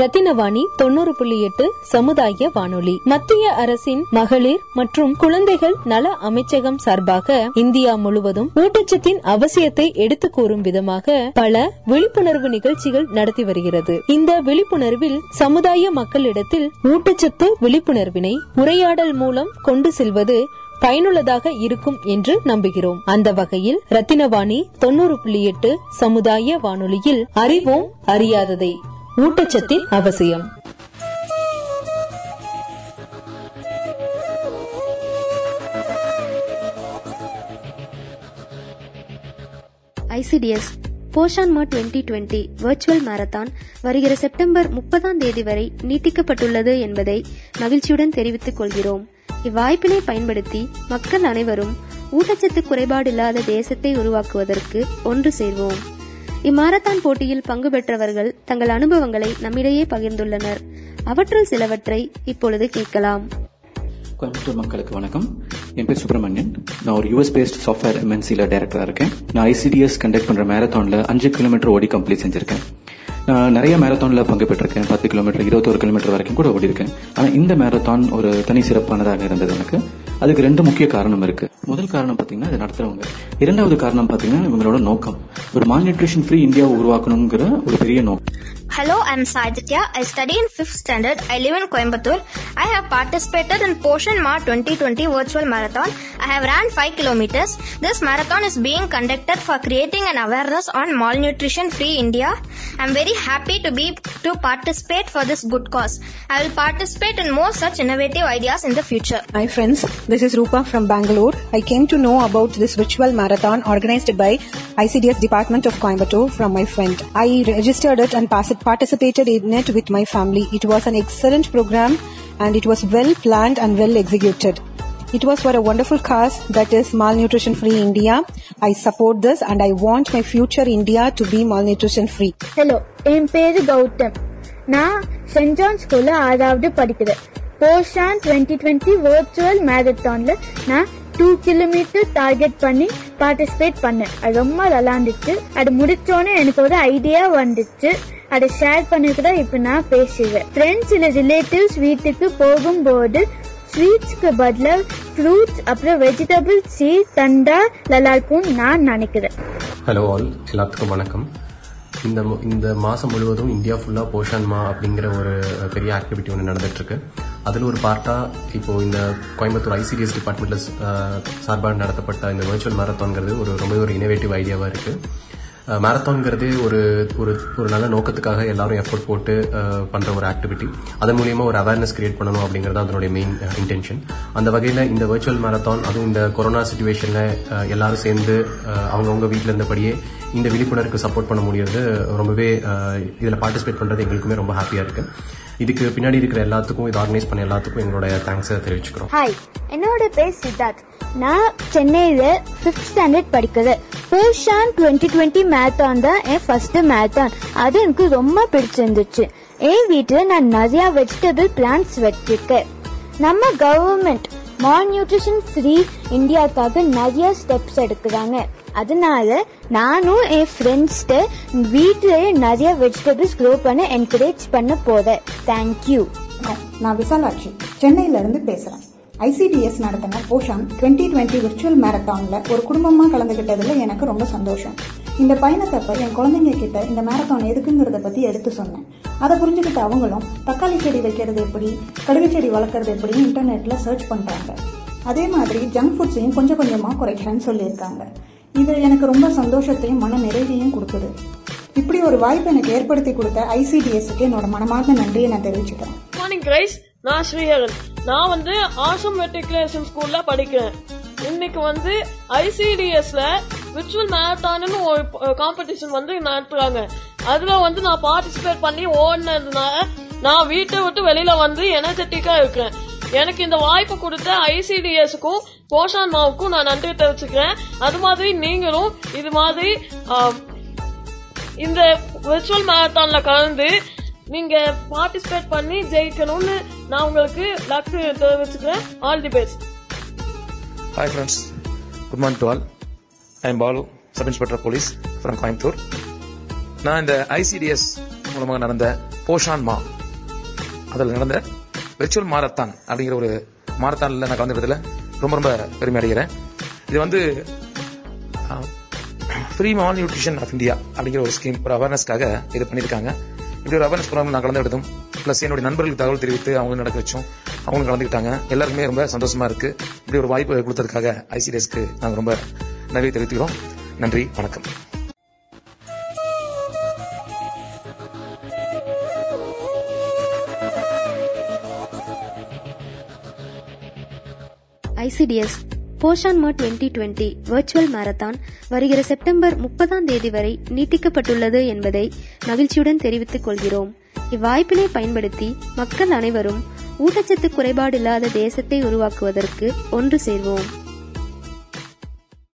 ரத்தினவாணி தொண்ணூறு புள்ளி எட்டு சமுதாய வானொலி. மத்திய அரசின் மகளிர் மற்றும் குழந்தைகள் நல அமைச்சகம் சார்பாக இந்தியா முழுவதும் ஊட்டச்சத்தின் அவசியத்தை எடுத்து கூறும் விதமாக பல விழிப்புணர்வு நிகழ்ச்சிகள் நடத்தி வருகிறது. இந்த விழிப்புணர்வில் சமுதாய மக்களிடத்தில் ஊட்டச்சத்து விழிப்புணர்வினை உரையாடல் மூலம் கொண்டு செல்வது பயனுள்ளதாக இருக்கும் என்று நம்புகிறோம். அந்த வகையில் ரத்தினவாணி தொண்ணூறு புள்ளி எட்டு சமுதாய வானொலியில் அறிவோம் அறியாததை. ஊட்டச்சத்தின் அவசியம். ICDS Poshanma twenty twenty virtual marathon வருகிற செப்டம்பர் முப்பதாம் தேதி வரை நீட்டிக்கப்பட்டுள்ளது என்பதை மகிழ்ச்சியுடன் தெரிவித்துக் கொள்கிறோம். இவ்வாய்ப்பினை பயன்படுத்தி மக்கள் அனைவரும் ஊட்டச்சத்து குறைபாடு இல்லாத தேசத்தை உருவாக்குவதற்கு ஒன்று சேர்வோம். இம்மாரத்தான் போட்டியில் பங்கு பெற்றவர்கள் தங்கள் அனுபவங்களை நம்மிடையே பகிர்ந்துள்ளனர். அவற்றுள் சிலவற்றை இப்பொழுது கேட்கலாம். கோயம்புத்தூர் மக்களுக்கு வணக்கம். என் பேர் சுப்பிரமணியன். நான் ஒரு யூஎஸ் பேஸ்ட் சாஃப்ட்வேர் எம்என்சியில் டைரக்டராக இருக்கேன். நான் ஐசிடிஎஸ் கண்டக்ட் பண்ணுற மேரத்தானில் அஞ்சு கிலோமீட்டர் ஓடி கம்ப்ளீட் செஞ்சிருக்கேன். நான் நிறைய மேரத்தானில் பங்கு பெற்றிருக்கேன். பத்து கிலோமீட்டர் இருபத்தோரு கிலோமீட்டர் வரைக்கும் கூட ஓடிருக்கேன் ஆனால் இந்த மேரத்தான் ஒரு தனி சிறப்பானதாக இருந்தது எனக்கு. அதுக்கு ரெண்டு முக்கிய காரணம் இருக்கு. முதல் காரணம் பார்த்தீங்கன்னா இது நடத்துறவங்க. இரண்டாவது காரணம் பார்த்தீங்கன்னா இவங்களோட நோக்கம். ஒரு மால் நியூட்ரிஷன் ஃப்ரீ இந்தியாவை உருவாக்கணுங்கிற ஒரு பெரிய நோக்கம். Hello, I'm Saiditya. I study in 5th standard. I live in Coimbatore. I have participated in Poshan Ma 2020 virtual marathon. I have ran 5 kilometers. This marathon is being conducted for creating an awareness on malnutrition free India. I'm very happy to be to participate for this good cause. I will participate in more such innovative ideas in the future. Hi friends, this is Rupa from Bangalore. I came to know about this virtual marathon organized by ICDS Department of Coimbatore from my friend. I registered it and participated in it with my family. It was an excellent program and it was well planned and well executed. It was for a wonderful cause that is malnutrition free India. I support this and I want my future India to be malnutrition free. Hello என் பேரு கௌதம் நான் saint John ஸ்கூல்ல ஆறாவது படிக்கிறேன் Poshan twenty twenty virtual மேரத்தான்ல நான் two kilometre target பண்ணி participate பண்ணேன் அது ரொம்ப நல்லா இருந்துச்சு அது முடிச்சோன்னே எனக்கு ஒரு ஐடியா வந்துச்சு அதை ஷேர் பண்ணிட்டு தான் இப்போ நான் பேசுவேன் ஃப்ரெண்ட்ஸ் இல்ல ரிலேட்டிவ்ஸ் வீட்டுக்கு போகும்போது ஸ்வீட்ஸ்க்கு பதிலாக ஃப்ரூட்ஸ் அப்புறம் வெஜிடபிள் சீஸ் தண்டா நல்லா இருக்கும் நான் நினைக்கிறேன். ஹலோ ஆல் எல்லாத்துக்கும் வணக்கம். இந்த இந்த மாதம் முழுவதும் இந்தியா ஃபுல்லாக போஷான் மா அப்படிங்கிற ஒரு பெரிய ஆக்டிவிட்டி ஒன்று நடந்துட்டுருக்கு. அதில் ஒரு பார்ட்டாக இப்போது இந்த கோயம்புத்தூர் ஐசிடிஎஸ் டிபார்ட்மெண்ட்டில் சார்பாக நடத்தப்பட்ட இந்த வெர்ச்சுவல் மேரத்தான்ங்கிறது ஒரு ரொம்ப ஒரு இனோவேட்டிவ் ஐடியாவாக இருக்குது மேரத்தான்ங்கிறது ஒரு ஒரு ஒரு நல்ல நோக்கத்துக்காக எல்லாரும் எஃபோர்ட் போட்டு பண்ற ஒரு ஆக்டிவிட்டி அதன் மூலியமா ஒரு அவேர்னஸ் கிரியேட் பண்ணணும் அப்படிங்கறது அதனுடைய மெயின் இன்டென்ஷன் அந்த வகையில இந்த வர்ச்சுவல் மேரத்தான் அதுவும் இந்த கொரோனா சுச்சுவேஷன்ல எல்லாரும் சேர்ந்து அவங்கவுங்க வீட்டில் இருந்தபடியே இந்த விழிப்புணர்வுக்கு சப்போர்ட் பண்ண முடியறது ரொம்பவே இதில் பார்ட்டிசிபேட் பண்றது எங்களுக்குமே ரொம்ப ஹாப்பியா இருக்கு. இதுக்கு பின்னாடி இருக்கிற எல்லாத்துக்கும் இது ஆர்கனைஸ் பண்ண எல்லாத்துக்கும் எங்களுடைய தேங்க்ஸை தெரிவிச்சுக்கிறோம். ஹாய் என்னோட பேர் சித்தார்த். நான் சென்னையில ஃபிஃப்த் ஸ்டாண்டர்ட் படிக்கிறேன் போஷான் டுவெண்ட்டி டுவெண்ட்டி மேரத்தான் தான் என் ஃபர்ஸ்ட் மேரத்தான் அது எனக்கு ரொம்ப பிடிச்சிருந்துச்சு. என் வீட்டில் நான் நிறைய வெஜிடபிள் பிளான்ட்ஸ் வச்சிருக்கேன். நம்ம கவர்மெண்ட் மால் நியூட்ரிஷன் ஃப்ரீ இந்தியாவுக்காக நிறைய ஸ்டெப்ஸ் எடுக்கிறாங்க. அதனால நானும் என் ஃப்ரெண்ட்ஸ்கிட்ட வீட்டிலேயே நிறைய வெஜிடபிள்ஸ் க்ரோ பண்ண என்கரேஜ் பண்ண போறேன். தேங்க்யூ நான் விசாலாட்சி. சென்னையில இருந்து பேசுறேன். ஐசிடிஎஸ் நடத்தின போஷான் டுவெண்ட்டி டுவெண்ட்டி விர்ச்சுவல் மேரத்தானில் ஒரு குடும்பமாக கலந்துக்கிட்டதில் எனக்கு ரொம்ப சந்தோஷம். இந்த பயணத்தப்ப என் குழந்தைங்க கிட்ட இந்த மேரத்தான் எதுக்குங்கிறத பத்தி எடுத்து சொன்னேன். அதை புரிஞ்சுக்கிட்ட அவங்களும் தக்காளி செடி வைக்கிறது எப்படி கடுகு செடி வளர்க்கறது எப்படின்னு இன்டர்நெட்ல சர்ச் பண்றாங்க. அதே மாதிரி ஜங்க் ஃபுட்ஸையும் கொஞ்சம் கொஞ்சமா குறைக்கிறேன்னு சொல்லியிருக்காங்க. இது எனக்கு ரொம்ப சந்தோஷத்தையும் மன நிறைவையும் கொடுக்குது இப்படி ஒரு வாய்ப்பு எனக்கு ஏற்படுத்தி கொடுத்த ஐசிடிஎஸ்க்கு என்னோட மனமார்ந்த நன்றியை நான் தெரிவிச்சுக்கிறேன். மார்னிங் கிரைஸ் நான் ஸ்ரீஹரன். நான் வந்து ஆசம் மெட்ரிகுலேஷன் ஸ்கூல்ல படிக்கிறேன். இன்னைக்கு வந்து ஐசிடிஎஸ்ல விர்ச்சுவல் மேரத்தானு ஒரு காம்படிஷன் வந்து நடத்துறாங்க. அதுல வந்து நான் பார்ட்டிசிபேட் பண்ணி ஓடினதுனால நான் வீட்டை விட்டு வெளியில வந்து எனர்ஜெட்டிக்கா இருக்கிறேன். எனக்கு இந்த வாய்ப்பு கொடுத்த ஐசிடிஎஸ்க்கும் போஷான் மாவுக்கும் நான் நன்றி தெரிவிச்சுக்கிறேன். அது மாதிரி நீங்களும் இது மாதிரி இந்த விர்ச்சுவல் மேரத்தான்ல கலந்து நீங்க பார்ட்டிசிபேட் பண்ணி ஜெயிக்கணும்னு நான் உங்களுக்கு லக் தெரிவிச்சுக்கிறேன். All the best hi friends good morning to all I am Balu sub inspector police from Coimbatore நான் இந்த ஐசிடிஎஸ் மூலமாக நடந்த போஷான் மா அதில் நடந்த விர்ச்சுவல் மாரத்தான் அப்படிங்கிற ஒரு மாரத்தானில் நான் கலந்துக்கிறதுல ரொம்ப ரொம்ப பெருமை அடைகிறேன். இது வந்து free malnutrition of India அப்படிங்கிற ஒரு ஸ்கீம் ஒரு அவேர்னஸ்க்காக இது பண்ணியிருக்காங்க. இப்படி ஒரு அவேர்னஸ் ப்ரோக்ராம் நான் கலந்துக்கிட்டதும் ப்ளஸ் என்னுடைய நண்பர்களுக்கு தகவல் தெரிவித்து அவங்களும் நடக்க வச்சோம் அவங்களும் கலந்துக்கிட்டாங்க. எல்லாருக்குமே ரொம்ப சந்தோஷமா இருக்கு. இப்படி ஒரு வாய்ப்பு கொடுத்ததுக்காக ஐசிடிஎஸ்க்கு நாங்கள் ரொம்ப நன்றி தெரிவித்துக்கிறோம். நன்றி வணக்கம். ICDS Poshanma twenty twenty virtual marathon வருகிற செப்டம்பர் முப்பதாம் தேதி வரை நீட்டிக்கப்பட்டுள்ளது என்பதை மகிழ்ச்சியுடன் தெரிவித்துக் கொள்கிறோம். இவ்வாய்ப்பினை பயன்படுத்தி மக்கள் அனைவரும் ஊட்டச்சத்து குறைபாடில்லாத தேசத்தை உருவாக்குவதற்கு ஒன்று சேர்வோம்.